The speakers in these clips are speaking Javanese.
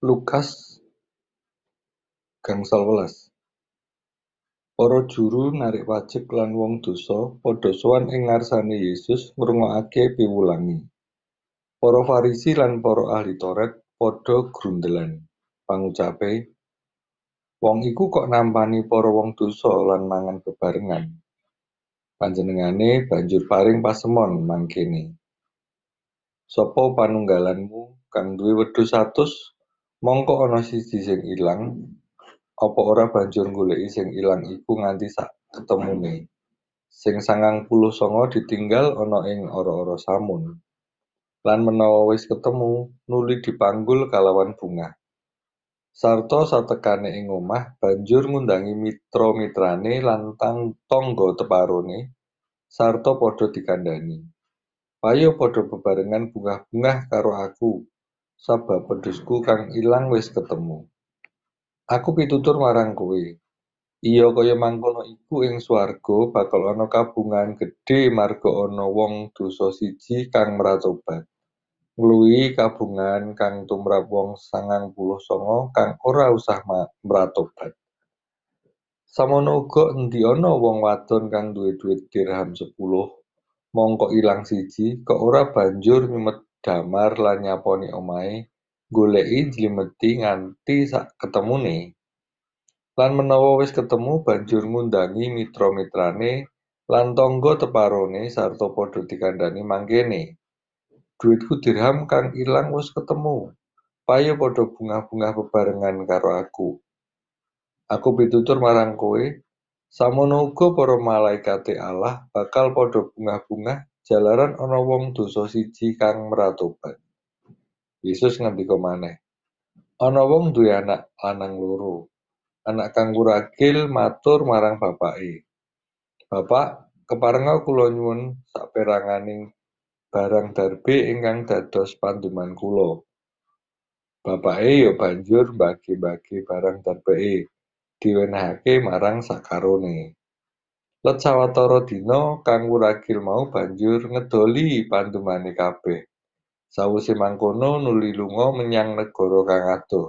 Lukas gangsal welas. Para juru narik wajib lan wong dosa padha sowan ing ngarsane Yesus ngrungokake piwulangi. Para Farisi lan para ahli Taurat padha grundelan. Pangucape Wong iku kok nampani para wong dosa lan mangan bebarengan. Panjenengane banjur paring pasemon mangkene. Sapa panunggalanmu kang duwe wedhus 100 Mongko ana siji sing ilang, apa ora banjur goleki sing ilang iku nganti sak ketemune. Sing sangang puluh songo ditinggal ana ing ora-ora samun. Lan menawa wis ketemu, nuli dipanggul kalawan bunga. Sarta satekane ing omah banjur ngundangi mitra-mitrane lantang tonggo teparone, sarta padha dikandani. Payo padha bebarengan bungah-bungah karo aku, sabab wedhusku kang ilang wis ketemu. Aku pitutur marang kowe, iya kaya mangkono iku ing swarga bakal ana kabungahan gedhe marga ana wong dosa siji kang mratobat, ngluwihi kabungahan kang tumrap wong sangang puluh sanga kang ora usah mratobat. Samono uga endi ana wong wadon kang duwe dhuwit dirham sepuluh, mongko ilang siji, kok ora banjur nyumet damar lan nyaponi omahe, goleki njlimeti nganti sak ketemune. Lan menawa wis ketemu banjur ngundangi mitra-mitrane lan tangga teparone sarta padha dikandhani mangkene. Dhuwitku dirham kang ilang wis ketemu. Payo padha bungah-bungah bebarengan karo aku. Aku pitutur marang kowe, samono uga para malaikate Allah bakal padha bungah-bungah jalaran ana wong dosa siji kang mratobat. Yesus ngendika maneh, ana wong duwe anak lanang loro. Anak kang wuragil matur marang bapake, "Bapak, keparenga kula nyuwun saperanganing barang darbe ingkang dados panduman kula." Bapake ya banjur mbagi-mbagi barang darbeke, diwenehake marang sakarone. Let sawetara dina kang wuragil mau banjur ngedoli pandumane kabeh. Sawise mangkono nuli lunga menyang negara kang adoh.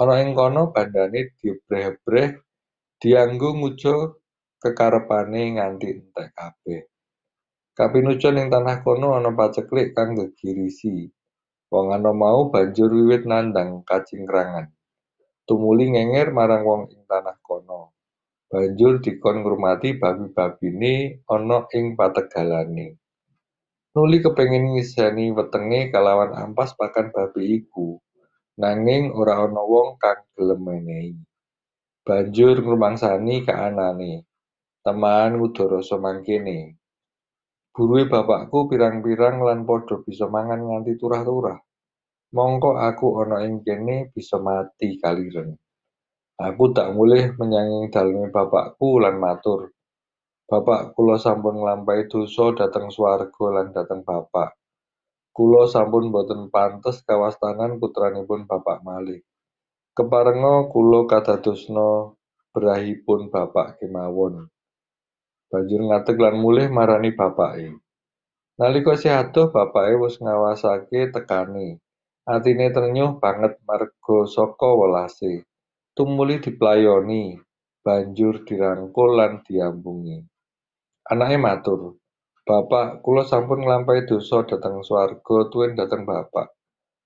Ana ing kono bandane diebreh-ebreh dianggo nguja kekarepane nganti entek kabeh. Kapinujon ing tanah kono ana paceklik kang gegirisi. Wong anom mau banjur wiwit nandhang kacingkrangan. Tumuli ngenger marang wong ing tanah kono. Banjur dikon ngurmati babi-babine ana ing pategalane. Nuli kepengin ngiseni wetenge kalawan ampas pakan babi iku, nanging ora ana wong kang gelem menehi. Banjur ngrumangsani kaanane, "Teman nguda mangkene. Buruhe bapakku pirang-pirang lan padha bisa mangan nganti turah-turah. Mongko aku ana ing kene bisa mati kaliren. Aku tak mulih menyang daleme bapakku lan matur, Bapak kula sampun nglampahi dosa dhateng swarga lan dhateng Bapak. Kula sampun boten pantes kawastanan putranipun Bapak malih. Keparenga kula kadadosna brahipun Bapak kemawon. Banjur ngadeg lan mulih marani bapake. Nalika isih adoh bapake wis ngawasake tekane. Atine trenyuh banget marga saka welase. Tumuli diplayoni, banjur dirangkul lan diampungi. Anake matur, "Bapak, kula sampun nglampahi dosa dhateng swarga tuwin dhateng Bapak.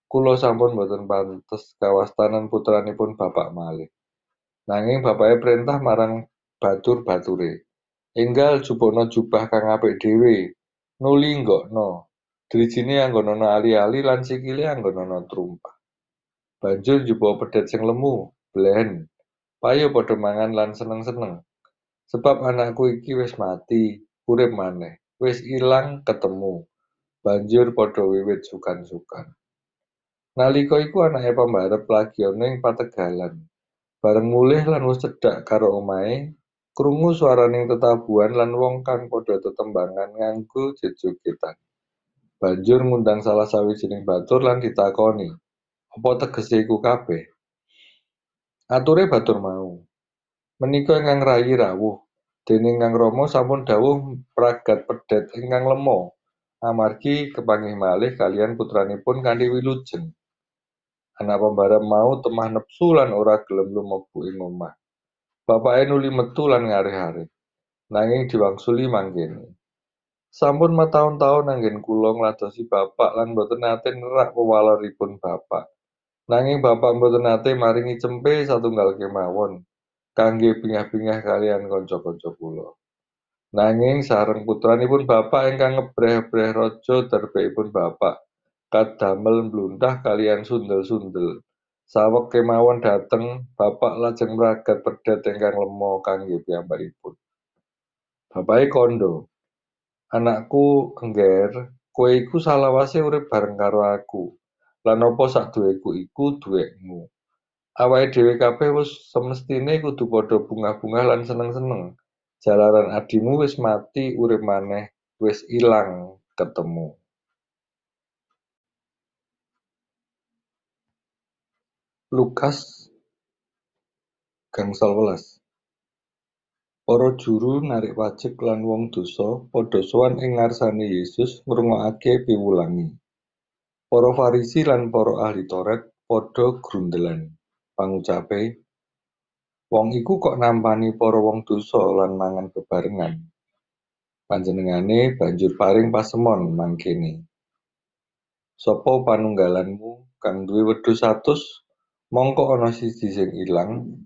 Kula sampun boten pantes kawastanan putranipun Bapak malih." Nanging bapake prentah marang batur-bature, "Enggal jupukna jubah kang apik dhewe, nuli nggokno. Drijine anggonana ali-ali lan sikile anggonana trumpah. Banjur njupuk pedhet sing lemu, blen. Payo padha mangan lan seneng-seneng. Sebab anakku iki wis mati, urip maneh, wis ilang ketemu." Banjur padha wiwit sukan-sukan. Nalika iku anake pambarep lagi ana ing pategalan. Bareng mulih lan wis cedhak karo omahe, krungu swaraning tetabuhan lan wong kang padha tetembangan nganggo jejogetan. Banjur ngundang salah sawijining batur lan ditakoni, "Apa tegese iku kabeh?" Ature batur mau, "Menika ingkang rayi rawuh, dening Kang Rama sampun dawuh mragat pedhet ingkang lema, amargi kepanggih malih kaliyan putranipun kanthi wilujeng." Anak pembarep mau temah nepsu lan ora gelem lumebu ing omah. Bapake nuli metu lan ngarih-arih, nanging diwangsuli mangkene. Sampun mataun-taun anggen kula ngladosi bapak lan boten nate nerak wewaleripun bapak. Nanging bapak boten nate maringi cempe satunggal kemawon kangge bingah-bingah kaliyan kanca-kanca kula. Nanging sareng putranipun bapak ingkang ngebreh-ebreh raja darbekipun bapak kadamel mluntah kaliyan sundel-sundel. Saweg kemawon dhateng, bapak lajeng mragat pedhet ingkang lema kangge piyambakipun. Bapake kandha, "Anakku Engger, kowe iku salawase urip bareng karo aku, lan apa saduweku iku duwekmu. Awake dhewe kabeh wis semestine kudu padha bungah-bungah lan seneng-seneng, jalaran adimu wis mati urip maneh wis ilang ketemu." Lukas gangsal welas Para juru narik pajek lan wong dosa padha sowan ing ngarsane Yesus ngrungokake piwulangi. Para Farisi lan para ahli Taurat padha grundelan. Pangucape, "Wong iku kok nampani para wong dosa lan mangan bebarengan." Panjenengane banjur paring pasemon mangkene. Sapa panunggalanmu kang duwe wedhus satus, mongko ana siji sing ilang,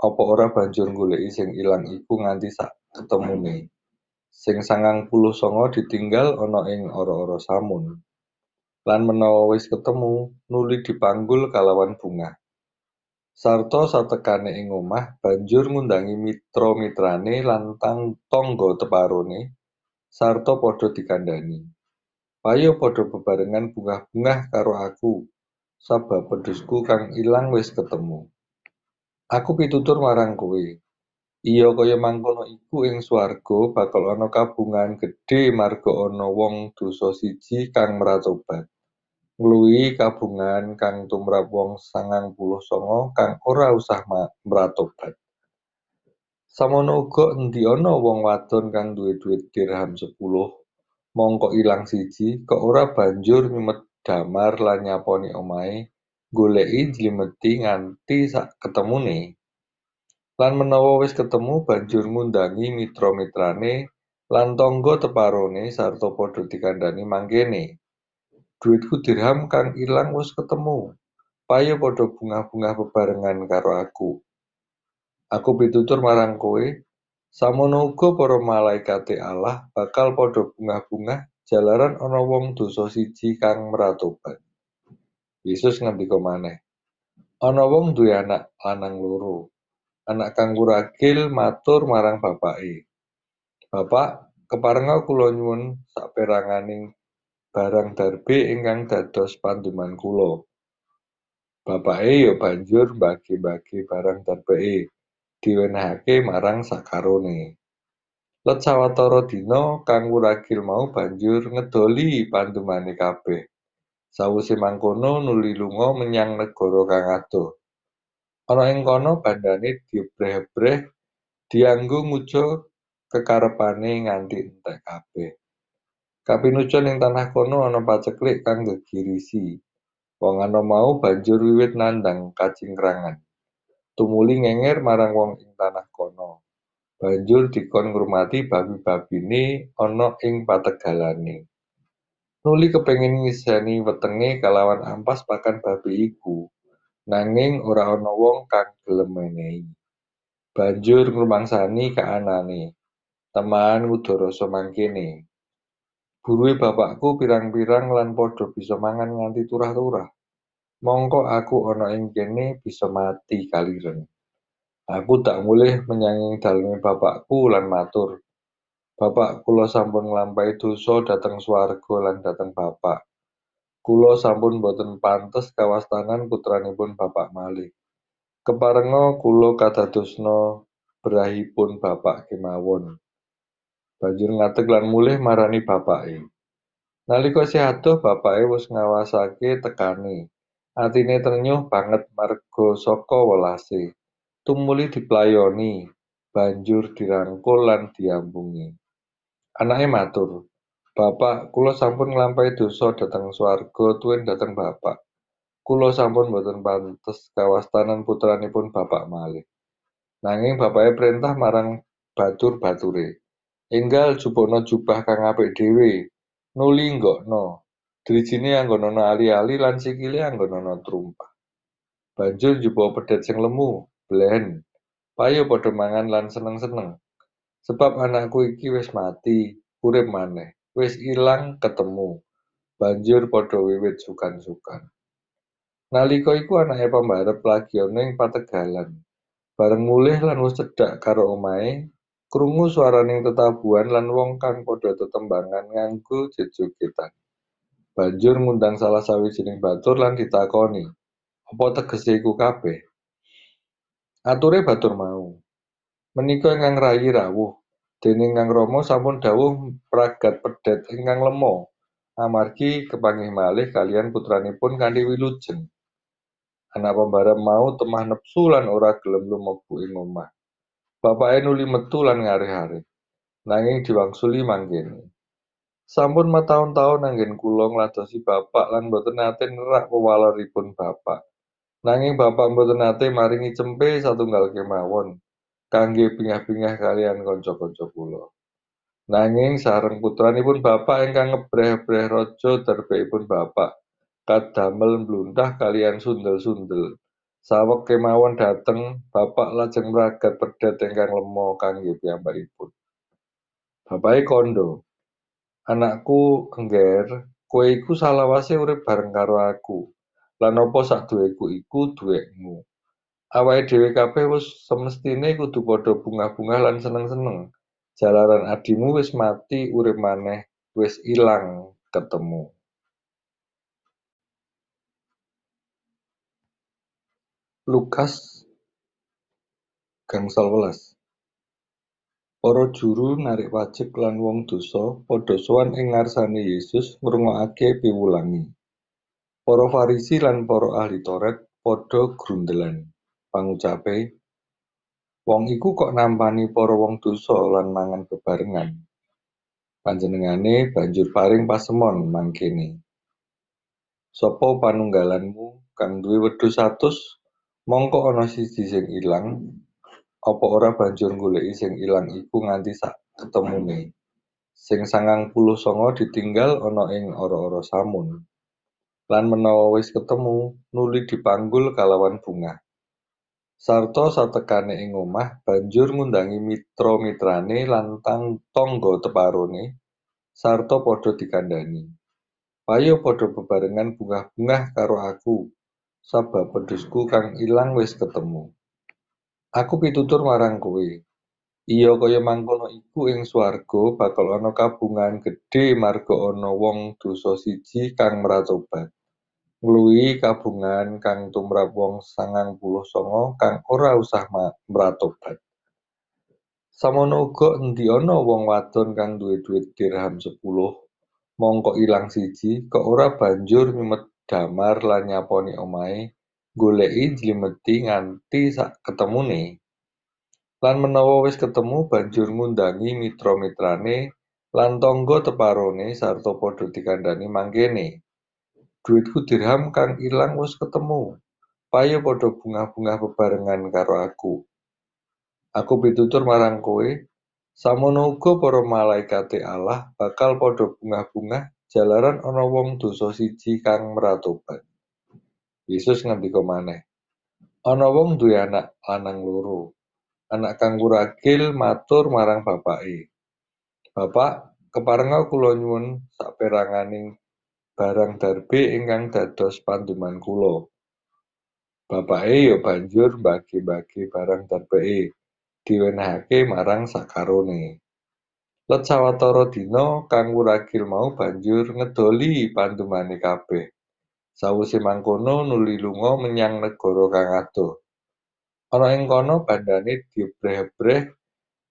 apa ora banjur nggoleki sing ilang iku nganti sak ketemune. Sing sangang puluh sanga ditinggal ana ing ora-ora samun. Lan menawa wis ketemu, nuli dipanggul kalawan bungah. Sarta satekane ing omah, banjur ngundangi mitra-mitrane lan tangga teparone, sarta padha dikandhani. Payo padha bebarengan bungah-bungah karo aku, sabab wedhusku kang ilang wis ketemu. Aku pitutur marang kowe, iya kaya mangkono iku ing swarga bakal ana kabungahan gedhe marga ana wong dosa siji kang mratobat, ngluwihi kabungahan kang tumrap wong sangang puluh sanga kang ora usah mratobat. Samono uga endi ana wong wadon kang duwe dhuwit dirham sepuluh, mongko ilang siji, kok ora banjur nyumet damar lan nyaponi omahe, nggoleki njlimeti nganti sak ketemune. Lan menawa wis ketemu banjur ngundangi mitra-mitrane lan tangga teparone sarta padha dikandhani mangkene. Dhuwitku dirham kang ilang wis ketemu, payo padha bungah-bungah bebarengan karo aku. Aku pitutur marang kowe, samono uga para malaikate Allah bakal padha bungah-bungah jalaran ana wong dosa siji kang. Yesus ngendika maneh, "Ana wong duwe anak lanang loro. Anak kang wuragil matur marang bapake, 'Bapak, keparenga kula nyuwun saperanganing barang darbe ingkang dados panduman kula.' Bapake ya banjur mbagi-mbagi barang darbeke, diwenehake marang sakarone. Let sawetara dina kang wuragil mau banjur ngedoli pandumane kabeh. Sawise mangkono nuli lunga menyang negara kang adoh. Ana ing kono bandane diebreh-ebreh dianggo nguja kekarepane nganti entek kabeh. Kapinujon ing tanah kono ana paceklik kang gegirisi. Wong anom mau banjur wiwit nandhang kacingkrangan. Tumuli ngenger marang wong ing tanah kono. Banjur dikon ngurmati babi-babine ana ing pategalane. Nuli kepengin ngiseni wetenge kalawan ampas pakan babi iku, nanging ora ana wong kang gelem menehi. Banjur ngrumangsani kaanane, "Teman nguda mangkene. Buruhe bapakku pirang-pirang lan padha bisa mangan nganti turah-turah. Mongko aku ana ing kene bisa mati kaliren. Aku dak mulih menyang daleme bapakku lan matur, Bapak, kula sampun nglampahi dosa dhateng swarga lan dhateng bapak. Kula sampun boten pantes kawastanan putranipun bapak malih. Keparenga kula kadadosna brahipun bapak kemawon. Banjur ngadeg lan mulih marani bapake. Nalika isih adoh bapake wis ngawasake tekane. Atine trenyuh banget marga saka welase. Tumuli diplayoni, banjur dirangkul lan diampungi. Anake matur, "Bapak, kula sampun nglampahi dosa dhateng swarga tuwin dhateng bapak. kula sampun boten pantes kawastanan putranipun bapak malih. Nanging bapake prentah marang batur-bature. Enggal jupukna jubah kang apik dhewe, nuli nggokno. Drijine anggonana ali-ali lan sikile anggonana trumpah. Banjur njupuk pedhet sing lemu, blen. Payo padha mangan lan seneng-seneng. Sebab anakku iki wis mati, urip maneh. Wis ilang ketemu. Banjur padha wiwit sukan-sukan. Nalika iku anake pambarep lagi ana ing pategalan. Bareng mulih lan wis cedhak karo omahe, krungu swaraning tetabuhan lan wong kang padha tetembangan nganggo jejogetan. Banjur ngundang salah sawijining batur lan ditakoni, apa tegese iku kabeh. Ature batur mau, menika ingkang rayi rawuh, déning Kang Rama sampun dawuh mragat pedhet ingkang lema, amargi kepanggih malih kaliyan putranipun kanthi wilujeng. Anak pambarep mau temah nepsu lan ora gelem lumebu ing omah. Bapake nuli metu lan ngarih-arih, nanging diwangsuli mangkene. Sampun mataun-taun anggen kula ngladosi bapak lan boten nate nerak pewaloripun bapak. Nanging bapak boten nate maringi cempe satunggal kemawon kangge bingah-bingah kaliyan kanca-kanca kula. Nanging sareng putranipun bapak ingkang ngebreh-ebreh raja darbekipun bapak kadamel mblunthah kaliyan sundel-sundel. Saweg kemawon dhateng, bapak lajeng mragat pedhet ingkang lema kangge piyambakipun. Bapake kandha, "Anakku Engger, kowe iku salawase urip bareng karo aku, lan apa saduweku iku duwekmu. Awake dhewe kabeh wis semestine kudu padha bungah-bungah lan seneng-seneng, jalaran adhimu wis mati urip maneh, wis ilang ketemu." Lukas gangsal welas Para juru narik wajib lan wong dosa padha sowan ing ngarsane Yesus ngrungokake piwulangi. Para Farisi lan para ahli Taurat padha grundelan. Pangucape Wong iku kok nampani para wong dosa lan mangan bebarengan. Panjenengane banjur paring pasemon mangkene. Sopo panunggalanmu kang duwe wedhus 100 mongko ana siji sing ilang apa ora banjur nggoleki sing ilang iku nganti sak ketemune. Sing sangang puluh sanga ditinggal ana ing ora-ora samun. Lan menawa wis ketemu nuli dipanggul kalawan bunga Sarta satekane ing omah banjur ngundangi mitra-mitrane lan tangga teparone sarta padha dikandhani. Payo padha bebarengan bungah-bungah karo aku. Sabab wedhusku kang ilang wis ketemu. Aku pitutur marang kowe, iya kaya mangkono iku ing swarga bakal ana kabungahan gedhe marga ana wong dosa siji kang mratobat, ngluwihi kabungahan kang tumrap wong sangang puluh sanga kang ora usah mratobat. Samono uga endi ana wong wadon kang duwe dhuwit dirham sepuluh, mongko ilang siji, kok ora banjur nyumet damar lan nyaponi omahe, nggoleki njlimeti nganti ketemune. Lan menawa wis ketemu banjur ngundangi mitra-mitrane lan tangga teparone sarta padha dikandhani mangkene. Dhuwitku dirham kang ilang wis ketemu. Payo padha bungah-bungah bebarengan karo aku. Aku pitutur marang kowe, samono uga para malaikate Allah bakal padha bungah-bungah jalaran ana wong dosa siji kang mratobat. Yesus ngendika maneh, ana wong duwe anak lanang loro. Anak kang wuragil matur marang bapake, "Bapak, keparenga kula nyuwun saperanganing barang darbe ingkang dados panduman kula." Bapake ya banjur mbagi-mbagi barang darbeke, diwenehake marang sakarone. Let sawetara dina kang wuragil mau banjur ngedoli pandumane kabeh. Sawise mangkono nuli lunga menyang negara kang adoh. Ana ing kono bandhane diebreh-ebreh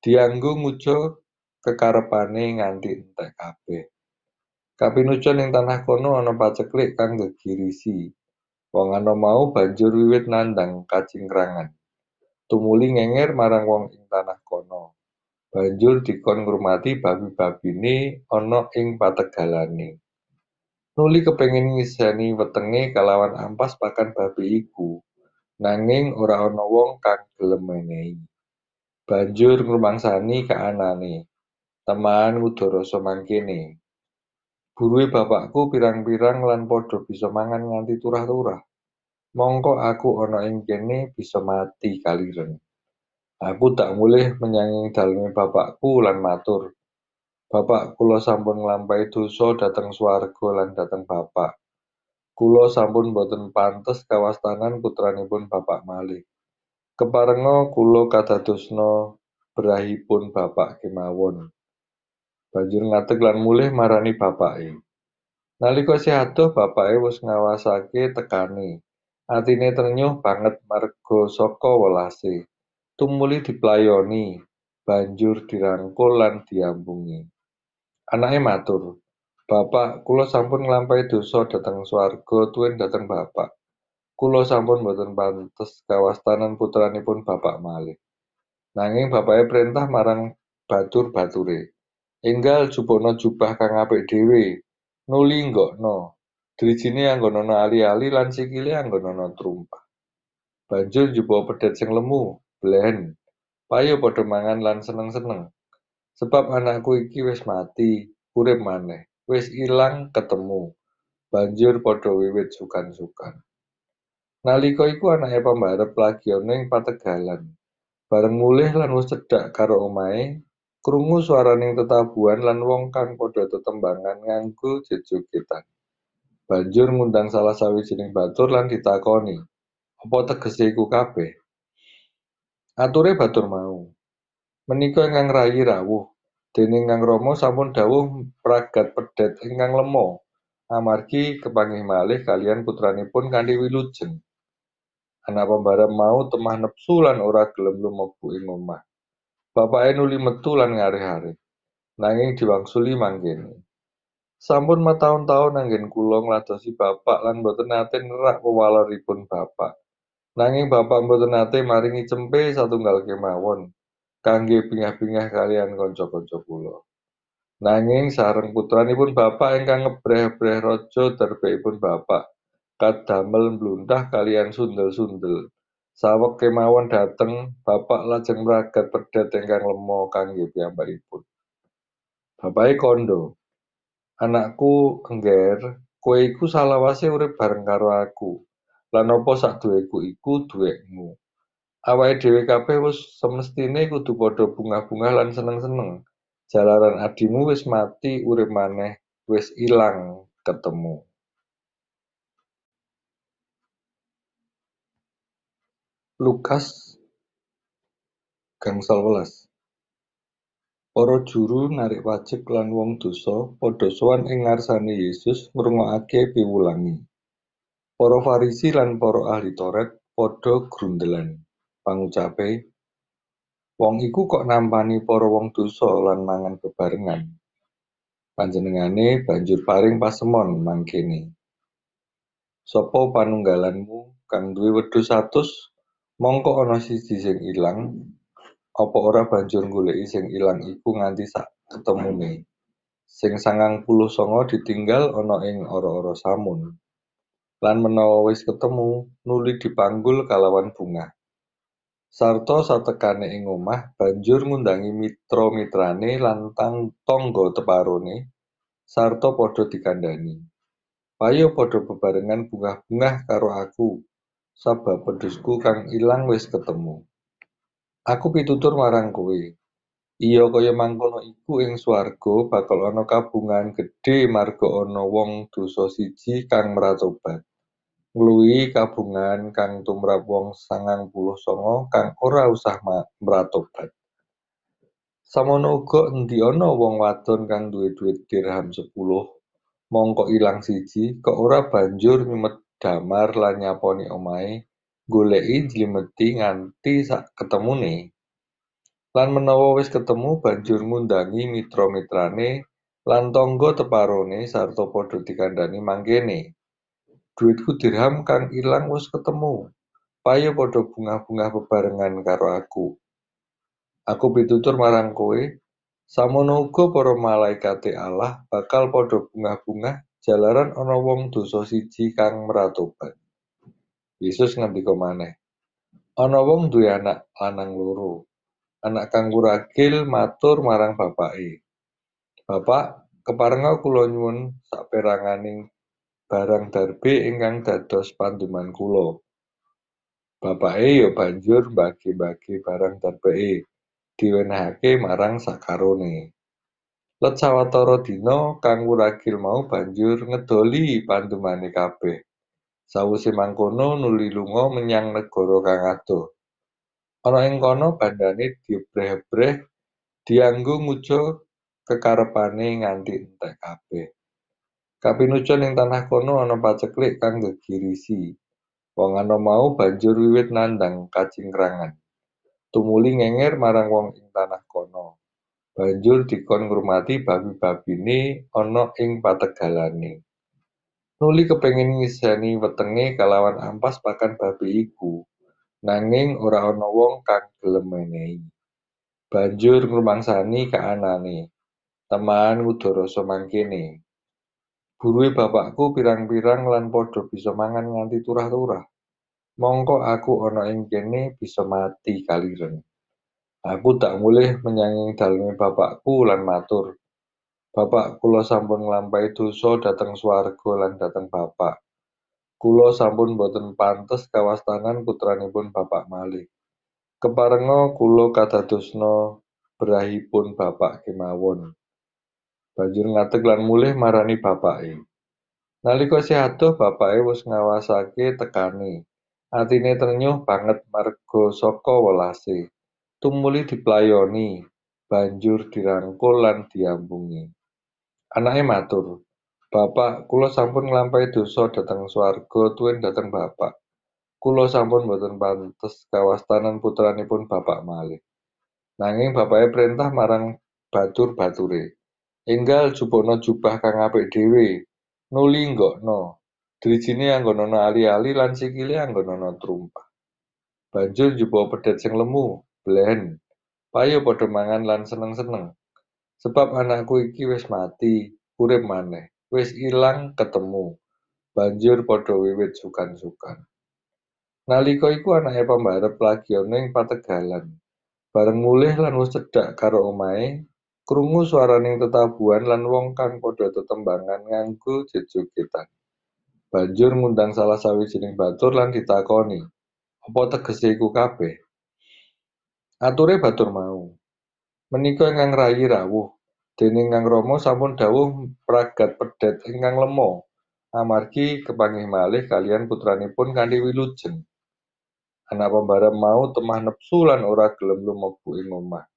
dianggo nguja kekarepane nganti entek kabeh. Kapinujon ing tanah kono ana paceklik kang gegirisi. Wong ana mau banjur wiwit nandhang kacingkrangan. Tumuli ngenger marang wong ing tanah kono. Banjur dikon ngrumati babi-babine ana ing pategalane. Nuli kepengin ngiseni wetenge kalawan ampas pakan babi iku, nanging ora ana wong kang gelem menehi. Banjur ngrumangsani kaanane, teman ngudo mangkene. Buruhe bapakku pirang-pirang lan padha bisa mangan nganti turah-turah. Mongko aku ana ing kene bisa mati kaliren. Aku tak mulih menyang daleme bapakku lan matur, Bapak, kula sampun nglampahi dosa dhateng swarga lan dhateng Bapak. Kula sampun boten pantes kawastanan putranipun Bapak malih. Keparenga kula kadadosna brahipun Bapak kemawon. Banjur ngadeg lan mulih marani bapake. Nalika isih adoh bapake wis ngawasake tekane. Atine trenyuh banget marga saka welase. Tumuli diplayoni, banjur dirangkul lan diampungi. Anake matur, "Bapak, kula sampun nglampahi dosa dhateng swarga tuwin dhateng Bapak. Kula sampun boten pantes kawastanan putranipun Bapak malih." Nanging bapake prentah marang batur-bature, "Enggal jupukna jubah kang apik dhewe, nuli nggokno. Drijine anggonana ali-ali lan sikile anggonana trumpah. Banjur njupuk pedhet sing lemu, blen. Payo padha mangan lan seneng-seneng." Sebab anakku iki wis mati, urip maneh, wis ilang ketemu. Banjur padha wiwit sukan-sukan. Nalika iku anake pambarep lagi ana ing pategalan. Bareng mulih lan wis cedhak karo omahe, krungu swaraning tetabuhan lan wong kang padha tetembangan nganggo jejogetan. Banjur ngundang salah sawijining batur lan ditakoni, "Apa tegese iku kabeh?" Ature batur mau, Menika ingkang rayi rawuh, dening Kang Rama sampun dawuh pragat pedhet ingkang lema, amargi kepanggih malih kaliyan putranipun kanthi wilujeng. Anak pembarep mau temah nepsu lan ora gelem lumebu ing omah. Bapake nuli metu lan ngarih-arih, nanging diwangsuli mangkene. Sampun mataun-taun anggen kula ngladosi bapak lan boten nate nerak pewaloripun bapak. Nanging bapak boten nate maringi cempe satunggal kemawon. kangge bingah-bingah kalian kanca-kanca kula. Nanging sareng putranipun bapak ingkang ngebreh-breh raja darbekipun bapak, kadamel mbluntah kalian sundel-sundel. Saweg kemawon dhateng, bapak lajeng mragat pedhet ingkang lema kangge piyambakipun. Bapake kandha, "Anakku engger, kowe iku salawase urip bareng karo aku, lan apa sakduweku iku duwekmu. Awake dhewe kabeh wis semestine kudu padha bungah-bungah lan seneng-seneng, jalaran adimu wis mati urip maneh, wis ilang ketemu. Lukas gangsal welas Para juru narik pajek lan wong dosa padha sowan ing ngarsane Yesus ngrungokake piwulangi. Para Farisi lan para ahli Taurat padha grundelan. Pangucape, wong iku kok nampani para wong dosa lan mangan bebarengan. Panjenengane banjur paring pasemon mangkene. Sapa panunggalanmu kang duwe wedhus satus, mongko ana siji sing ilang, apa ora banjur goleki sing ilang iku nganti sak ketemune. Sing sangang puluh sanga ditinggal ana ing ora-ora samun. Lan menawa wis ketemu, nuli dipanggul kalawan bungah. sarta satekane ing omah banjur ngundangi mitra-mitrane lan tangga teparone. Sarta padha dikandhani. Payo padha bebarengan bungah-bungah karo aku. Sabab pedhusku kang ilang wis ketemu. Aku pitutur marang kowe. Iya kaya mangkono iku ing swarga bakal ana kabungahan gedhe marga ana wong dosa siji kang mratobat ngluwihi kabungan kang tumrap wong sangang puluh sanga kang ora usah mratobat. Samono uga endi ana wong wadon kang duwe dhuwit dirham sepuluh, mongko ilang siji, kok ora banjur nyumet damar lan nyaponi omahe, goleki njlimeti nganti sak ketemune. Lan menawa wis ketemu banjur ngundangi mitra-mitrane lan tangga teparone sarta padha dikandhani mangkene. Dhuwitku dirham kang ilang wis ketemu. Payo padha bungah-bungah bebarengan karo aku. Aku pitutur marang kowe, samono uga para malaikate Allah bakal padha bungah-bungah jalaran ana wong dosa siji kang mratobat. Yesus ngendika maneh, ana wong duwe anak lanang loro. Anak kang wuragil matur marang bapake, "Bapak, keparenga kula nyuwun saperanganing barang darbe ingkang dados panduman kula." Bapake ya banjur mbagi-mbagi barang darbeke diwenehake marang sakarone. Let sawetara dina kang wuragil mau banjur ngedoli pandumane kabeh. Sawise mangkono nuli lunga menyang negara kang adoh. Ana ing kono bandane diebreh-ebreh dianggo nguja kekarepane nganti entek kabeh. Kapinujon ing tanah kono ana paceklik kang gegirisi. Wong anom mau banjur wiwit nandhang kacingkrangan. Tumuli ngenger marang wong ing tanah kono. Banjur dikon ngurmati babi-babine ana ing pategalane. Nuli kepengin ngiseni wetenge kalawan ampas pakan babi iku, nanging ora ana wong kang gelem. Banjur ngrumangsani kaanane, "Teman nguda mangkene. Buruhe bapakku pirang-pirang lan padha bisa mangan nganti turah-turah. Mongko aku ana ing kene bisa mati kaliren. Aku tak mulih menyang daleme bapakku lan matur, Bapak kula sampun nglampahi dosa dhateng swarga lan dhateng Bapak. Kula sampun boten pantes kawastanan putranipun Bapak malih. Keparenga kula kadadosna brahipun Bapak kemawon. Banjur ngadeg lan mulih marani bapake. Nalika isih adoh bapake wis ngawasake tekane. Atine trenyuh banget marga saka welase. Tumuli diplayoni, banjur dirangkul lan diampungi. Anake matur, "Bapak, kula sampun nglampahi dosa dhateng swarga tuwin dhateng Bapak. Kula sampun boten pantes kawastanan putranipun Bapak malih." Nanging bapake prentah marang batur-bature, "Enggal jupukna jubah kang apik dhewe, nuli nggokno. Drijine anggonana ali-ali lan sikile anggonana trumpah. Banjur njupuk pedhet sing lemu, blen. Payu padha mangan lan seneng-seneng. Sebab anakku iki wis mati, urip maneh, wis ilang ketemu." Banjur padha wiwit sukan-sukan. Nalika iku anake pambarep lagi ana ing pategalan. Bareng mulih lan wis cedhak karo omahe, krungu swaraning tetabuhan lan wong kang padha tetembangan nganggo jejogetan. Banjur ngundang salah sawijining batur lan ditakoni, "Apa tegese iku kabeh?" Ature batur mau, "Menika ingkang rayi rawuh, dening Kang Rama sampun dawuh mragat pedhet ingkang lema, amargi kepanggih malih kaliyan putranipun kanthi wilujeng." Anak pambarep mau temah nepsu lan ora gelem lumebu ing omah.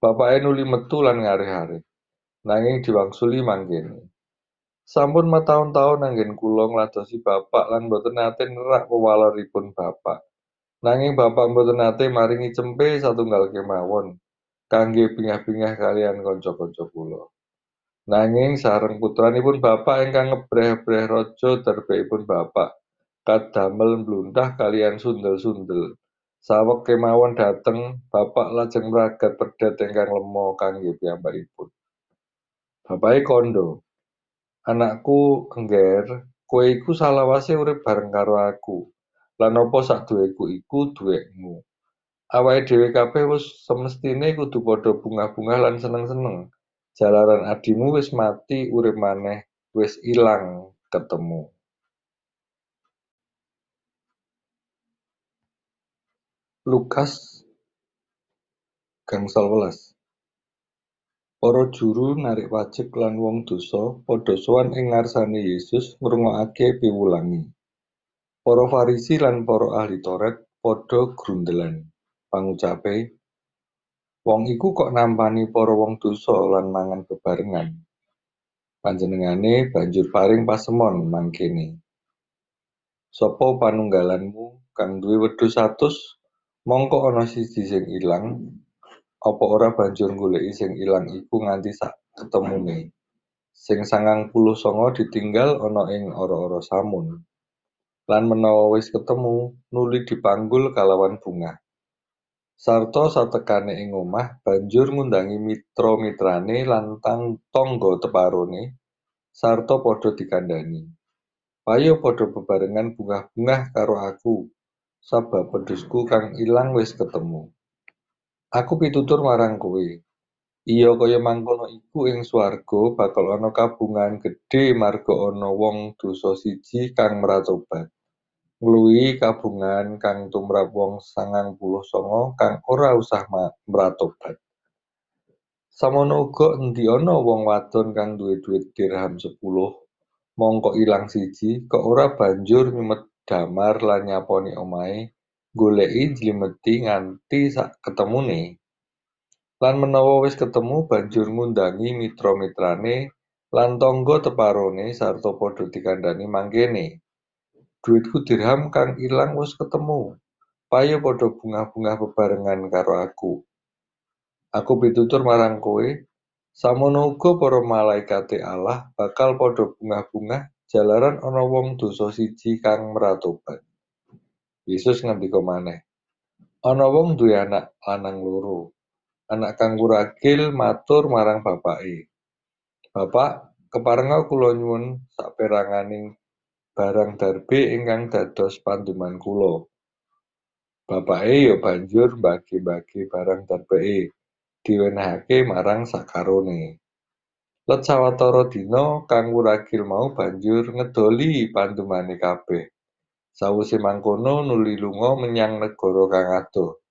Bapake nuli metu lan ngarih-arih, nanging diwangsuli mangkene. Sampun mataun-taun anggen kula ngladosi bapak lan boten nate nerak wewaleripun bapak. Nanging bapak boten nate maringi cempe satunggal kemawon kangge bingah-bingah kaliyan kanca-kanca kula. Nanging sareng putranipun bapak ingkang ngebreh-ebreh raja darbekipun bapak kadamel mblunthah kaliyan sundel-sundel. Saweg kemawon dhateng, bapak lajeng mragat pedhet ingkang lema kangge piyambakipun. Bapake kandha, "Anakku engger, kowe iku salawase urip bareng karo aku, lan apa saduweku iku duwekmu. Awake dhewe kabeh wis semestine kudu padha bungah-bungah lan seneng-seneng, jalaran adimu wis mati urip maneh, wis ilang ketemu." Lukas gangsal welas Para juru narik pajek lan wong dosa padha sowan ing ngarsane Yesus ngrungokake piwulange. Para Farisi lan para ahli Taurat padha grundelan. Pangucape, "Wong iku kok nampani para wong dosa lan mangan bebarengan." Panjenengane banjur paring pasemon mangkene, "Sapa panunggalanmu kang duwe wedhus mongko ana siji sing ilang, apa ora banjur nggoleki sing ilang iku nganti sak ketemune? Sing sangang puluh sanga ditinggal ana ing ora-ora samun. Lan menawa wis ketemu, nuli dipanggul kalawan bungah. Sarta satekane ing omah, banjur ngundangi mitra-mitrane lan tangga teparone, sarta padha dikandhani. Payo padha bebarengan bungah-bungah karo aku, sabab wedhusku kang ilang wis ketemu. Aku pitutur marang kowe, iya kaya mangkono iku ing swarga bakal ana kabungahan gedhe marga ana wong dosa siji kang mratobat. ngluwihi kabungahan kang tumrap wong sangang puluh sanga kang ora usah mratobat. Samono uga endi ana wong wadon kang duwe dhuwit dirham sepuluh, mongko ilang siji, kok ora banjur nyumet damar lan nyaponi omahe, goleki njlimeti nganti ketemune. Lan menawa wis ketemu banjur ngundangi mitra-mitrane lan tangga teparone sarta padha dikandhani mangkene. Dhuwitku dirham kang ilang wis ketemu. Payo padha bungah-bungah bebarengan karo aku. Aku pitutur marang kowe, samono uga para malaikate Allah bakal padha bungah-bungah jalaran ana wong dosa siji kang mratobat. Yesus ngendika maneh, ana wong duwe anak lanang loro. Anak kang wuragil matur marang bapake, "Bapak, keparenga kula nyuwun saperanganing barang darbe ingkang dados panduman kula." Bapake ya banjur mbagi-mbagi barang darbeke. diwenehake marang sakarone. Let sawetara dina kang wuragil mau banjur ngedoli pandumane kabeh. Sawise mangkono nuli lunga menyang negara kang adoh.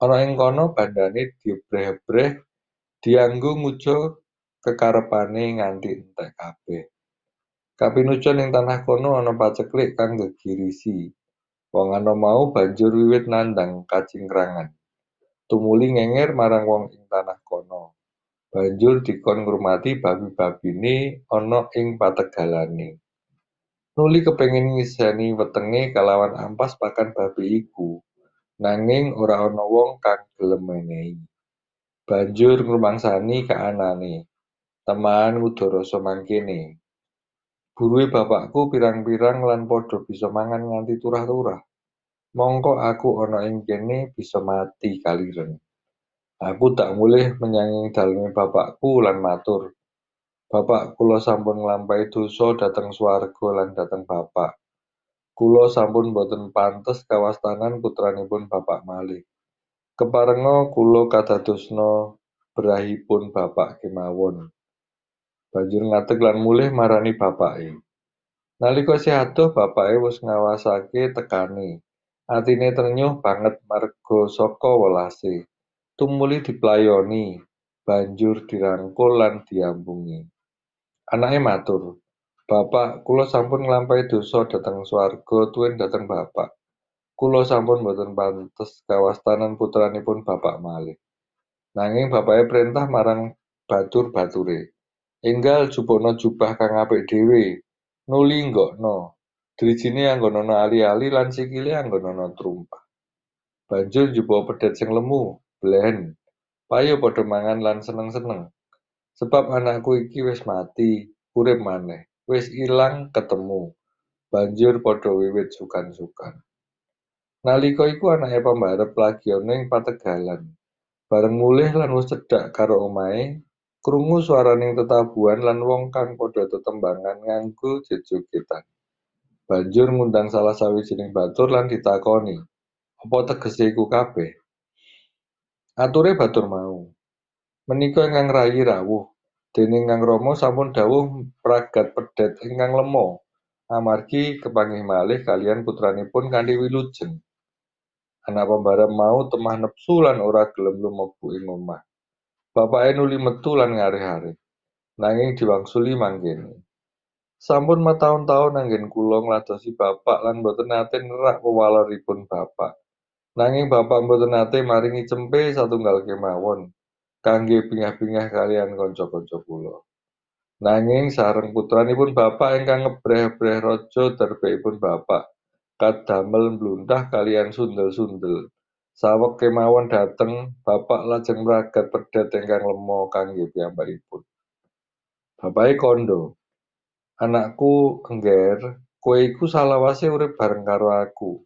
Ana ing kono bandane diebreh-ebreh dianggo nguja kekarepane nganti entek kabeh. Kapinucun ing tanah kono ana paceklik kang gegirisi. Wong ana mau banjur wiwit nandhang kacingkrangan. tumuli ngenger marang wong ing tanah kono. Banjur dikon ngurmati babi-babine ana ing pategalane. Nuli kepengin ngiseni wetenge kalawan ampas pakan babi iku, nanging ora ana wong kang gelem menehi. Banjur ngrumangsani kaanane, teman udara mangkene. Buruhe bapakku pirang-pirang lan padha bisa mangan nganti turah-turah. mongko aku ana ing kene bisa mati kaliren. Aku tak mulih menyang daleme bapakku lan matur, Bapak, kula sampun nglampahi dosa dhateng swarga lan dhateng Bapak. Kula sampun boten pantes kawastanan putranipun Bapak malih. Keparenga kula kadadosna berahipun Bapak kemawon. Banjur ngadeg lan mulih marani bapake. Nalika isih adoh bapake wis ngawasake tekane. Atine trenyuh banget marga welase. Tumuli diplayoni, banjur dirangkul lan diampungi. Anake matur, "Bapak, kula sampun nglampahi dosa dhateng swarga tuwin dhateng Bapak. Kula sampun boten pantes kawastanan putranipun Bapak malih." Nanging bapake perintah marang batur-bature, "Enggal jupana jubah kang apik dhewe, nuli nggokno." Drijine anggonana ali-ali lan sikile anggonana trumpah. Banjur njupuk pedhet sing lemu, blen. Payo padha mangan lan seneng-seneng. Sebab anakku iki wis mati, urip maneh. Wis ilang ketemu. Banjur padha wiwit sukan-sukan. Nalika iku anake pambarep lagi ana ing pategalan. Bareng mulih lan wis cedhak karo omahe, krungu swaraning tetabuhan lan wong kang padha tetembangan nganggo jejogetan. Banjur ngundang salah sawijining batur lan ditakoni, apa tegese iku kabeh? Ature batur mau, menika ingkang rayi rawuh, dening Kang Rama sampun dawuh pragat pedhet ingkang lemo, amargi kepanggih malih kalian putranipun kanthi wilujeng. Anak pembarep mau temah nepsu lan ora gelem lumebu ing omah. Bapake nuli metu lan ngarih-arih, nanging diwangsuli mangkene. Sampun mataun-taun anggen kula ngladosi bapak lan boten nate nerak pewaleripun bapak. Nanging bapak boten nate maringi cempe satunggal kemawon kangge bingah-bingah kalian kanca-kanca kula. Nanging sareng putranipun bapak ingkang ngebreh-breh raja darbeipun bapak kadamel mblundah kalian sundel-sundel. Saweg kemawon dateng, bapak lajeng mragat pedhet ingkang lemo kangge piyambakipun. Bapake kandha, Anakku engger, kowe iku salawase urip bareng karo aku,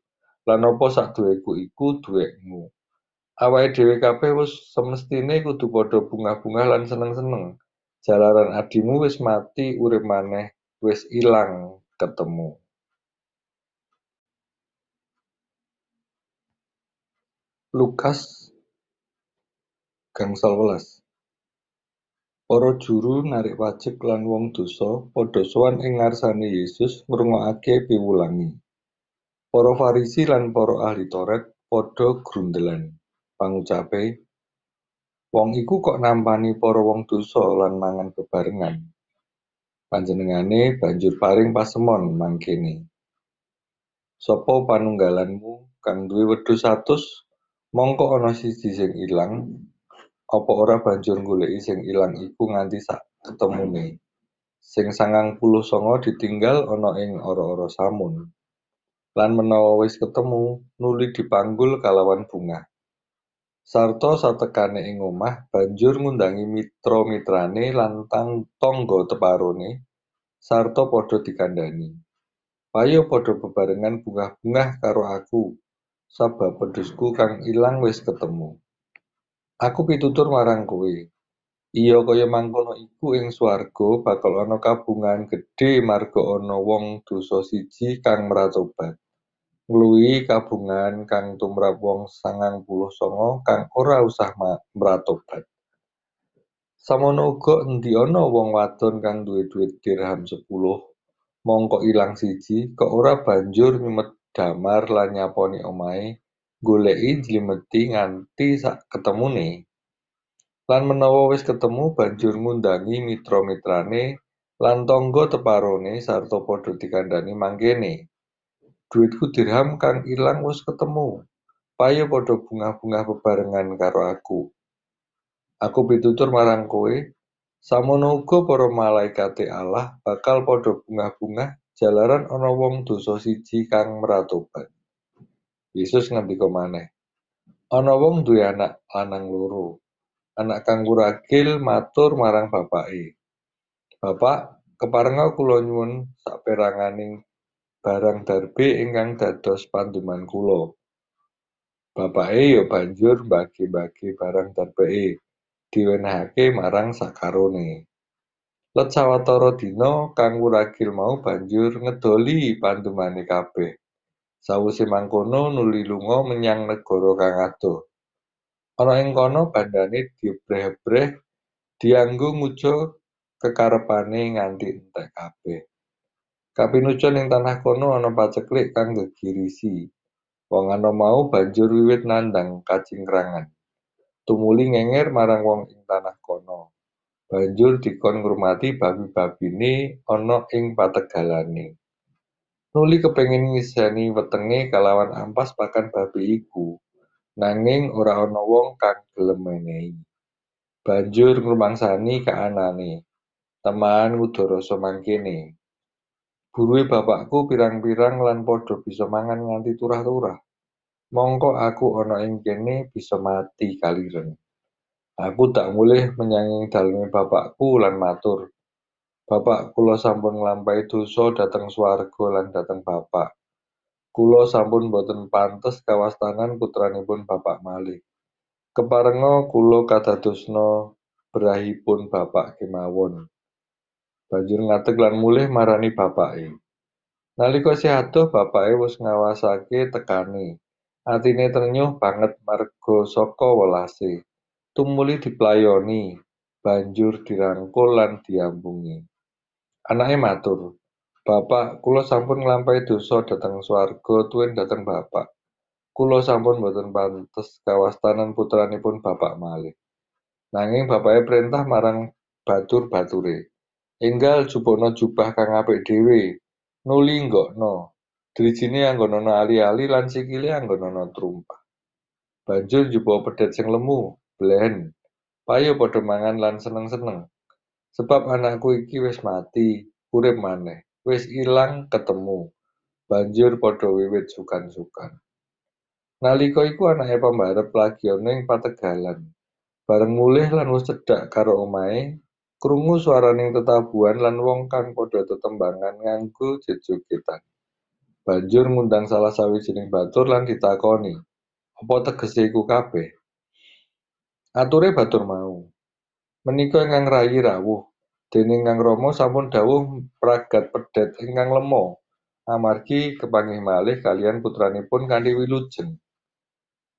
lan apa saduweku iku duwekmu. Awake dhewe kabeh wis semestine kudu padha bungah-bungah lan seneng-seneng, Jalaran adhimu wis mati urip manèh wis ilang ketemu Lukas gangsal welas Para juru narik pajek lan wong dosa padha sowan ing ngarsane Yesus ngrungokake piwulangi. Para Farisi lan para ahli Taurat padha grundelan. Pangucape, wong iku kok nampani para wong dosa lan mangan bebarengan. Panjenengane banjur paring pasemon mangkene. Sapa panunggalanmu kang duwe wedhus satus, mongko ana siji sing ilang, apa ora banjur goleki sing ilang iku nganti sak ketemune. Sing sangang puluh sanga ditinggal ana ing ora-ora samun. Lan menawa wis ketemu, nuli dipanggul kalawan bungah. Sarta satekane ing omah, banjur ngundangi mitra-mitrane lan tangga teparone, sarta padha dikandhani. Payo padha bebarengan bungah-bungah karo aku, sabab wedhusku kang ilang wis ketemu. Aku pitutur marang kowe, iya kaya mangkono iku ing swarga bakal ana kabungahan gedhe marga ana wong dosa siji kang mratobat, ngluwihi kabungahan kang tumrap wong sangang puluh sanga kang ora usah mratobat. Samono uga endi ana wong wadon kang duwe dhuwit dirham sepuluh, mongko ilang siji, kok ora banjur nyumet damar lan nyaponi omahe, goleki njlimeti nganti sak ketemune. Lan menawa wis ketemu banjur ngundangi mitra-mitrane lan tangga teparone sarta padha dikandhani mangkene. Dhuwitku dirham kang ilang wis ketemu. Payo padha bungah-bungah bebarengan karo aku. Aku pitutur marang kowe, samono uga para malaikate Allah bakal padha bungah-bungah jalaran ana wong dosa siji kang mratobat. Yesus ngendika maneh, ana wong duwe anak lanang loro. Anak kang wuragil matur marang bapake, "Bapak, keparenga kula nyuwun saperanganing barang darbe ingkang dados panduman kula." Bapake ya banjur mbagi-mbagi barang darbeke, diwenehake marang sakarone. Let sawetara dina kang wuragil mau banjur ngedoli pandumane kabeh. Sawise mangkono nuli lunga menyang negara kang adoh. Ana ing kono bandane diebreh-ebreh dianggo nguja kekarepane nganti entek kabeh. Kapinucun ing tanah kono ana paceklik kang gegirisi. Wong ana mau banjur wiwit nandhang kacingkrangan. Tumuli ngenger marang wong ing tanah kono. Banjur dikon ngurmati babi-babine ana ing pategalane. Nuli kepengin ngiseni wetenge kalawan ampas pakan babi iku, nanging ora ana wong kang gelem menehi. Banjur ngrumangsani kaanane, temaan nguda mangkene. Buruhe bapakku pirang-pirang lan padha bisa mangan nganti turah-turah. Mongko aku ana ing kene bisa mati kaliren. Aku tak mulih menyang daleme bapakku lan matur, Bapak, kula sampun nglampahi dosa dhateng swarga lan dhateng Bapak. Kula sampun boten pantes kawastanan putranipun Bapak malih. Keparenga kula kadadosna brahipun Bapak kemawon. Banjur ngadeg lan mulih marani bapake. Nalika isih adoh bapake wis ngawasake tekane. Atine trenyuh banget marga saka welase. Tumuli diplayoni, banjur dirangkul lan diampungi. Anake matur, "Bapak, kula sampun nglampahi dosa dhateng swarga tuwin dhateng Bapak. Kula sampun boten pantes kawastanan putranipun Bapak malih." Nanging bapake prentah marang batur-bature, "Enggal jupukna jubah kang apik dhewe, nuli nggokno. Drijine anggonana ali-ali lan sikile anggonana trumpah. Banjur njupuk pedhet sing lemu, blen. Payo padha mangan lan seneng-seneng. Sebab anakku iki wis mati, urip manèh, wis ilang ketemu." Banjur padha wiwit sukan-sukan. Nalika iku anake pambarep lagi ana ing pategalan. Bareng mulih lan wis cedhak karo omahe, krungu swaraning tetabuhan lan wong kang padha tetembangan nganggo jejogetan. Banjur ngundang salah sawijining batur lan ditakoni, "Apa tegese iku kabeh?" Ature batur mau, "Menika ingkang rayi rawuh, Déning Kang Rama sampun dawuh mragat pedhet ingkang lema amargi kepanggih malih kaliyan putranipun kanthi wilujeng.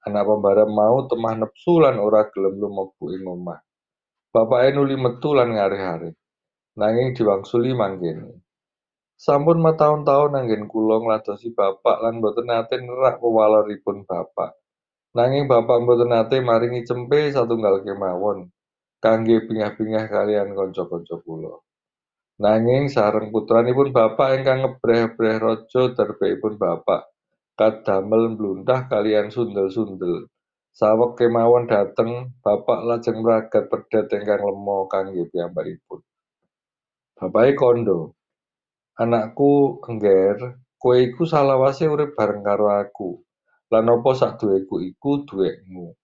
Anak pembarep mau temah nepsu lan ora gelem lumebu ing omah. Bapake nuli metu lan ngarih-arih, nanging diwangsuli mangkene. Sampun mataun-taun anggen kula ngladosi bapak lan boten nate nerak pewaloripun bapak. Nanging bapak boten nate maringi cempe satunggal kemawon kangge bingah-bingah kaliyan kanca-kanca kula. Nanging sareng putranipun bapak ingkang ngebreh-ebreh raja darbekipun bapak kadamel mluntah kaliyan sundel-sundel. Saweg kemawon dhateng, bapak lajeng mragat pedhet ingkang lema kangge piyambakipun. Bapake kandha, "Anakku Engger, kowe iku salawase urip bareng karo aku, lan apa saduweku iku duwekmu.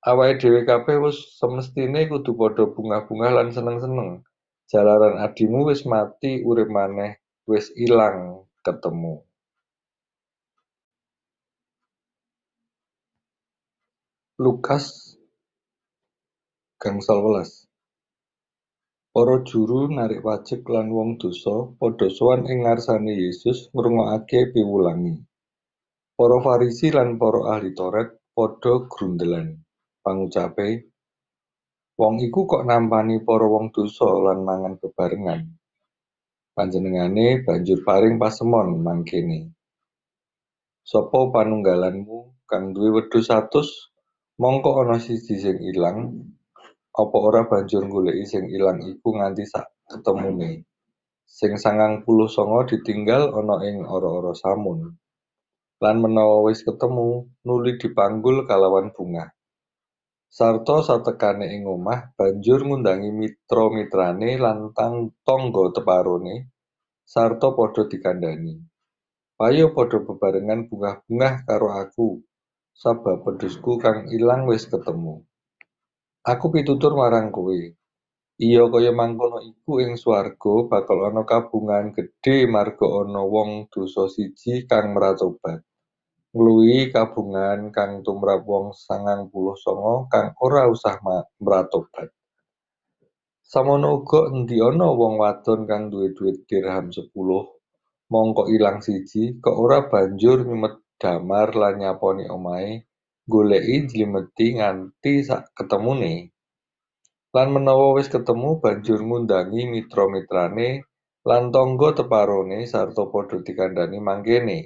Awake dhewe kabeh wis semestine kudu padha bungah-bungah lan seneng-seneng, jalaran adhimu wis mati urip maneh, wis ilang ketemu." Lukas gangsal welas. Para juru narik wajib lan wong dosa padha sowan ing ngarsane Yesus ngrungokake piwulangi. Para Farisi lan para ahli Taurat padha grundelan. Pangucape, wong iku kok nampani para wong dosa lan mangan bebarengan. Panjenengane banjur paring pasemon mangkene. Sopo panunggalanmu kang duwe wedhus 100 Mongko ana siji sing ilang, apa ora banjur goleki sing ilang iku nganti sak ketemune. Sing sangang puluh songo ditinggal ana ing ora-ora samun. Lan menawa wis ketemu, nuli dipanggul kalawan bunga. Sarta satekane ing omah banjur ngundangi mitra-mitrane lantang tonggo teparone, sarta padha dikandani. Payo padha bebarengan bungah-bungah karo aku, sabab wedhusku kang ilang wis ketemu. Aku pitutur marang kowe, iya kaya mangkono iku ing swarga bakal ana kabungahan gedhe marga ana wong dosa siji kang mratobat, ngluwihi kabungahan kang tumrap wong sangang puluh sanga kang ora usah mratobat. Samono uga endi ana wong wadon kang duwe dhuwit dirham sepuluh, mongko ilang siji, kok ora banjur nyumet damar lan nyaponi omahe, nggoleki njlimeti nganti sak ketemune. Lan menawa wis ketemu banjur ngundangi mitra-mitrane lan tangga teparone sarta padha dikandhani mangkene,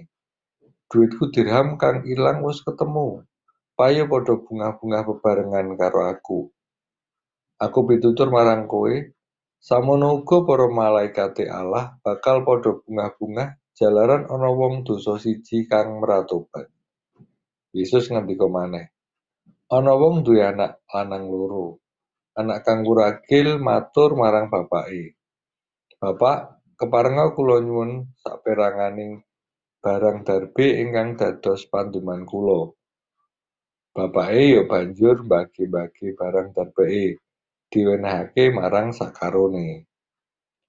"Dhuwitku dirham kang ilang wis ketemu, payo padha bungah-bungah bebarengan karo aku." Aku pitutur marang kowe, samono uga para malaikate Allah bakal padha bungah-bungah jalaran ana wong dosa siji kang mratobat. Yesus ngendika maneh, "Ana wong duwe anak lanang loro. Anak kang wuragil matur marang bapake, 'Bapak, keparenga kula nyuwun saperanganing barang darbe ingkang dados panduman kula.' Bapake ya banjur mbagi-mbagi barang darbeke, diwenehake marang sakarone.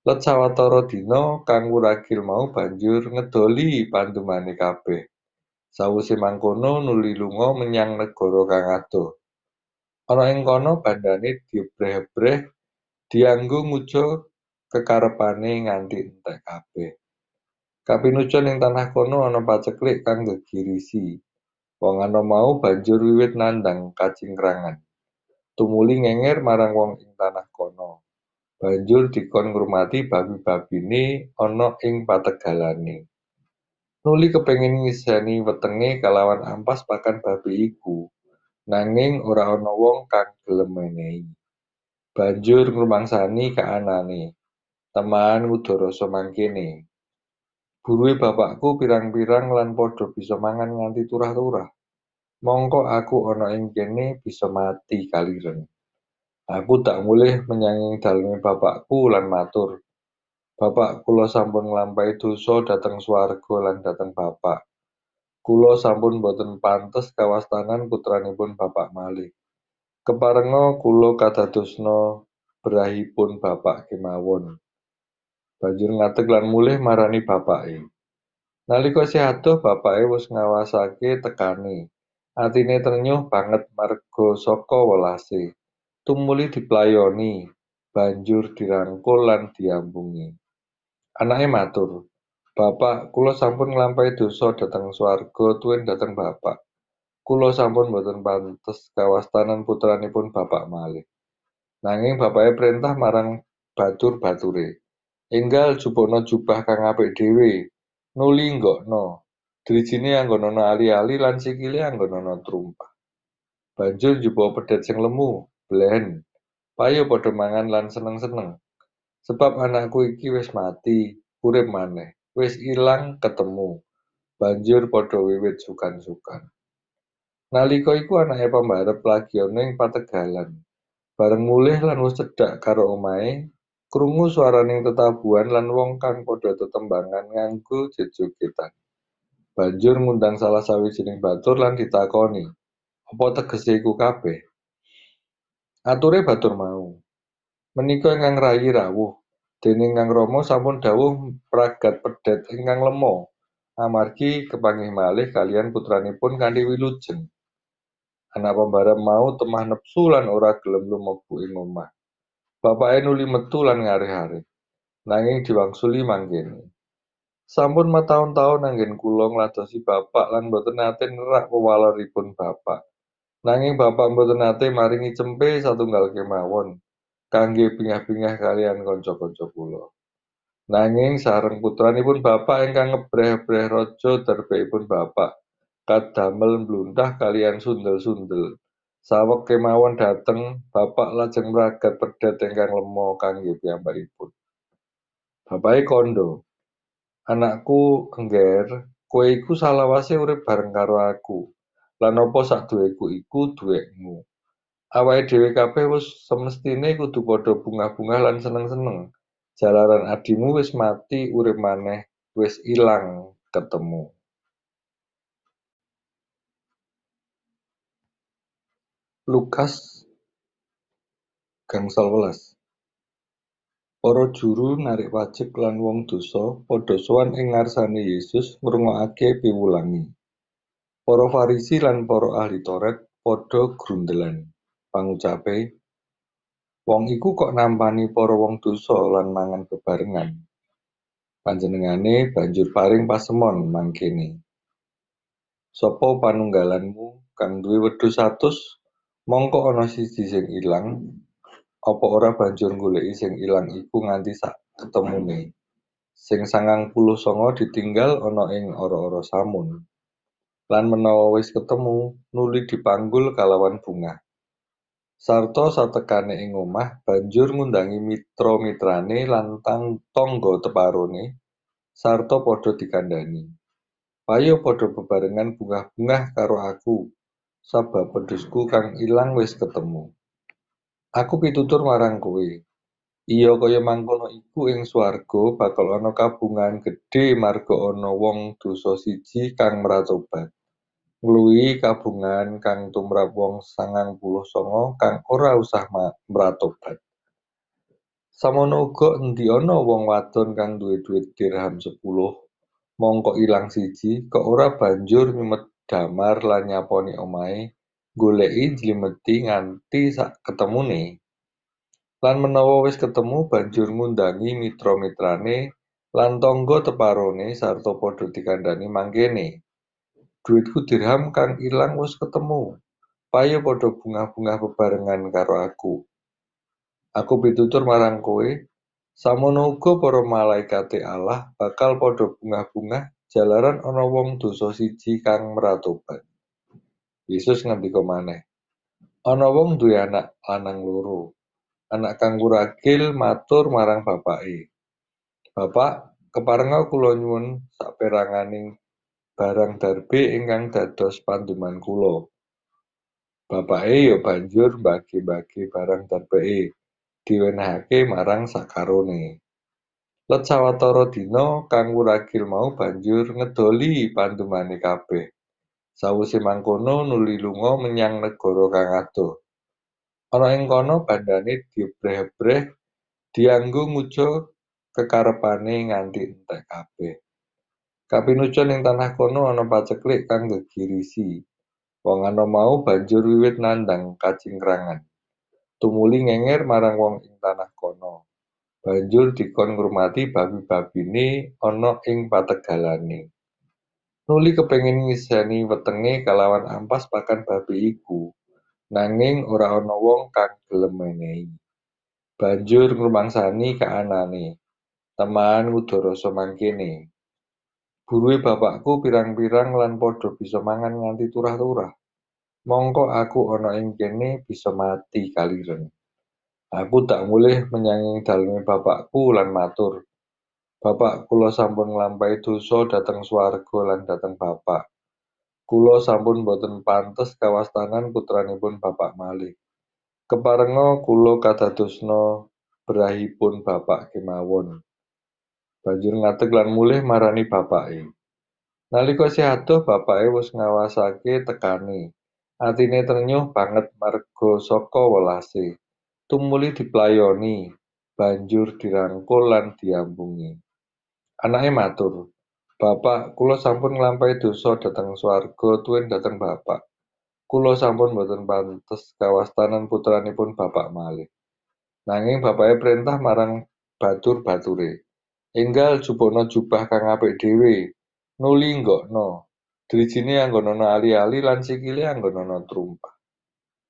Let sawetara dina kang wuragil mau banjur ngedoli pandumane kabeh. Sawise mangkono nuli lunga menyang negara kang adoh. Ana ing kono bandane diebreh-ebreh dianggo nguja kekarepane nganti entek kabeh. Kapinujon ing tanah kono ana paceklik kang gegirisi. Wong anom mau banjur wiwit nandhang kacingkrangan. Tumuli ngenger marang wong ing tanah kono. Banjur dikon ngurmati babi-babine ana ing pategalane. Nuli kepengin ngiseni wetenge kalawan ampas pakan babi iku, nanging ora ana wong kang gelem menehi. Banjur ngrumangsani kaanane, "Teman nguda mangkene. Buruhe bapakku pirang-pirang lan padha bisa mangan nganti turah-turah. Mongko aku ana ing kene bisa mati kaliren. Aku tak mulih menyang daleme bapakku lan matur, Bapak kula sampun nglampahi dosa dhateng swarga lan dhateng Bapak. Kula sampun boten pantes kawastanan putranipun Bapak malih. Keparenga kula kadadosna brahipun Bapak kemawon." Banjur ngadeg lan mulih marani bapake. Nalika isih adoh bapake wis ngawasake tekane. Atine trenyuh banget marga saka welase. Tumuli diplayoni. banjur dirangkul lan diampungi. Anake matur, "Bapak, kula sampun nglampahi dosa dhateng swarga tuwin dhateng Bapak. Kula sampun boten pantes kawastanan putranipun Bapak malih." Nanging bapake prentah marang batur-bature, "Enggal jupukna jubah kang apik dhewe, nuli nggokna, drijine anggonana ali-ali lan sikile anggonana trumpah. Banjur njupuk pedhet sing lemu, blen. Payu padha mangan lan seneng-seneng. Sebab anakku iki wis mati, urip maneh, wis ilang ketemu." Banjur padha wiwit sukan-sukan. Nalika iku anake pambarep lagi ana ing pategalan. Bareng mulih lan wis cedhak karo omahe, krungu swaraning tetabuhan lan wong kang padha tetembangan nganggo jejogetan. Banjur ngundang salah sawijining batur lan ditakoni, "Apa tegese iku kabeh?" Ature batur mau, "Menika ingkang rayi rawuh, déning Kang Rama sampun dawuh mragat pedhet ingkang lema, amargi kepanggih malih kaliyan putranipun kanthi wilujeng." Anak pambarep mau temah nepsu lan ora gelem lumebu ing omah. Bapake nuli metu lan ngarih-arih, nanging diwangsuli mangkene. Sampun mataun-taun anggen kula ngladosi Bapak lan boten nate nerak wewaleripun Bapak. Nanging Bapak boten nate maringi cempe satunggal kemawon kangge bingah-bingah kaliyan kanca-kanca kula. Nanging sareng putranipun Bapak ingkang ngebreh-ebreh raja darbekipun Bapak kadamel mblunthah kaliyan sundel-sundel. Saweg kemawon dhateng, Bapak lajeng mragat pedhet ingkang lema kangge piyambakipun. Bapake kandha, "Anakku Engger, kowe iku salawase urip bareng karo aku, lan apa saduweku iku duwekmu. Awake dhewe kabeh wis semestine kudu padha bungah-bungah lan seneng-seneng, jalaran adimu wis mati urip maneh, wis ilang ketemu." Lukas gangsal welas Para juru narik pajek lan wong dosa padha sowan ing ngarsane Yesus ngrungokake piwulangi. Para Farisi lan para ahli Taurat padha grundelan. Pangucape, "Wong iku kok nampani para wong dosa lan mangan bebarengan." Panjenengane banjur paring pasemon mangkene, "Sapa panunggalanmu kang duwe wedhus satus, mongko ana siji sing ilang, apa ora banjur nggoleki sing ilang iku nganti sak ketemune? Sing sangang puluh sanga ditinggal ana ing ora-ora samun. Lan menawa wis ketemu, nuli dipanggul kalawan bungah. Sarta satekane ing omah, banjur ngundangi mitra-mitrane lan tangga teparone, sarta padha dikandhani, 'Payu padha bebarengan bungah-bungah karo aku, sabab wedhusku kang ilang wis ketemu.' Aku pitutur marang kowe, iya kaya mangkono iku ing swarga bakal ana kabungahan gedhe marga ana wong dosa siji kang mratobat, ngluwihi kabungahan kang tumrap wong sangang puluh sanga kang ora usah mratobat. Samono uga endi ana wong wadon kang duwe dhuwit dirham sepuluh, mongko ilang siji, kok ora banjur nyumet damar lan nyaponi omahe, nggoleki njlimeti nganti sak ketemune? Lan menawa wis ketemu banjur ngundangi mitra-mitrane lan tangga teparone sarta padha dikandhani mangkene, 'Dhuwitku dirham kang ilang wis ketemu, payu padha bungah-bungah bebarengan karo aku.' Aku pitutur marang kowe, samono uga para malaikate Allah bakal padha bungah-bungah jalaran ana wong dosa siji kang mratobat." Yesus ngendika maneh, "Ana wong duwe anak lanang loro. Anak kang wuragil matur marang bapake, 'Bapak, keparenga kula nyuwun saperanganing barang darbe ingkang dados panduman kula.' Bapake ya banjur mbagi-mbagi barang darbeke, diwenehake marang sakarone. Let sawetara dina kang wuragil mau banjur ngedoli pandumane kabeh. Sawise mangkono nuli lunga menyang negara kang adoh. Ana ing kono bandhane diebreh-ebreh dianggo nguja kekarepane nganti entek kabeh. Kapinucun ing tanah kono ana paceklik kang gegirisi. Wong anom mau banjur wiwit nandhang kacingkrangan. tumuli ngenger marang wong ing tanah kono. Banjur dikon ngurmati babi-babine ana ing pategalane. Nuli kepengin ngiseni wetenge kalawan ampas pakan babi iku, nanging ora ana wong kang gelem menehi. Banjur ngrumangsani kaanane, teman ngudo mangkene. Buruhe bapakku pirang-pirang lan padha bisa mangan nganti turah-turah. Mongko aku ana ing kene bisa mati kaliren. Aku tak mulih menyang daleme bapakku lan matur, Bapak, kula sampun nglampahi dosa dhateng swarga lan dhateng Bapak. Kula sampun boten pantes kawastanan putranipun Bapak malih. Keparenga kula kadadosna brahipun Bapak kemawon. Banjur ngadeg lan mulih marani bapake. Nalika isih adoh bapake wis ngawasake tekane. Atine trenyuh banget marga saka welase. Tumuli diplayoni, banjur dirangkul lan diampungi. Anake matur, "Bapak, kula sampun nglampahi dosa dhateng swarga tuwin dhateng Bapak. Kula sampun boten pantes kawastanan putranipun Bapak malih." Nanging bapake perintah marang batur-bature, "Enggal jupana jubah kang apik dhewe, nuli nggokno. Drijine anggonana ali-ali lan sikile anggonana trumpah.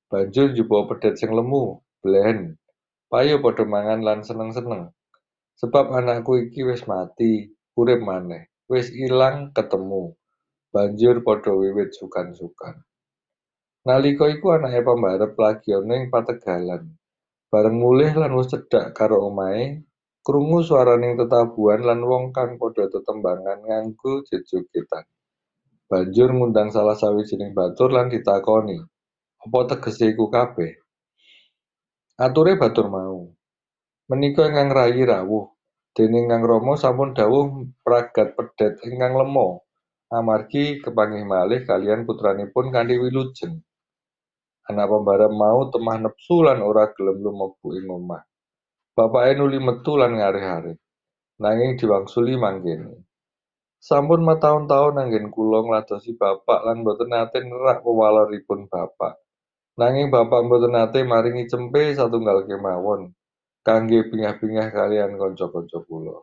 Banjur njupuk pedhet sing lemu, blen. Payo padha mangan lan seneng-seneng. Sebab anakku iki wis mati, urip maneh, wis ilang ketemu." Banjur padha wiwit sukan-sukan. Nalika iku anake pambarep lagi ana ing pategalan. Bareng mulih lan wis cedhak karo omahe, krungu swaraning tetabuhan lan wong kang padha tetembangan nganggo jejogetan. Banjur ngundang salah sawijining batur lan ditakoni, "Apa tegese iku kabeh?" Ature batur mau, "Menika ingkang rayi rawuh, dening Kang Rama sampun dawuh mragat pedhet ingkang lema, amargi kepanggih malih kaliyan putranipun kanthi wilujeng." Anak pambarep mau temah nepsu lan ora gelem lumebu ing omah. Bapake nuli metu lan ngarih-arih, nanging diwangsuli mangkene. Sampun mataun-taun anggen kula ngladosi bapak lan boten nate nerak pewaloripun bapak. Nanging bapak boten nate maringi cempe satunggal kemawon kangge bingah-bingah kaliyan kanca-kanca kula.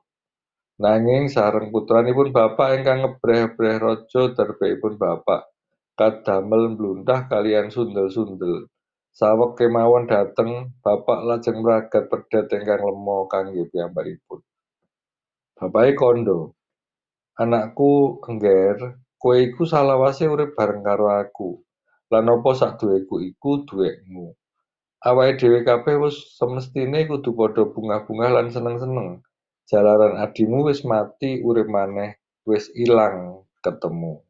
Nanging sareng putranipun bapak ingkang ngebreh-ebreh raja darbekipun bapak kadamel mblunthah kaliyan sundel-sundel. Saweg kemawon dhateng, bapak lajeng mragat pedhet ingkang lema kangge piyambakipun. Bapake kandha, "Anakku engger, kowe iku salawase urip bareng karo aku, lan apa saduweku iku duwekmu. Awake dhewe kabeh wis semestine kudu padha bungah-bungah lan seneng-seneng, jalaran adimu wis mati urip maneh, wis ilang ketemu."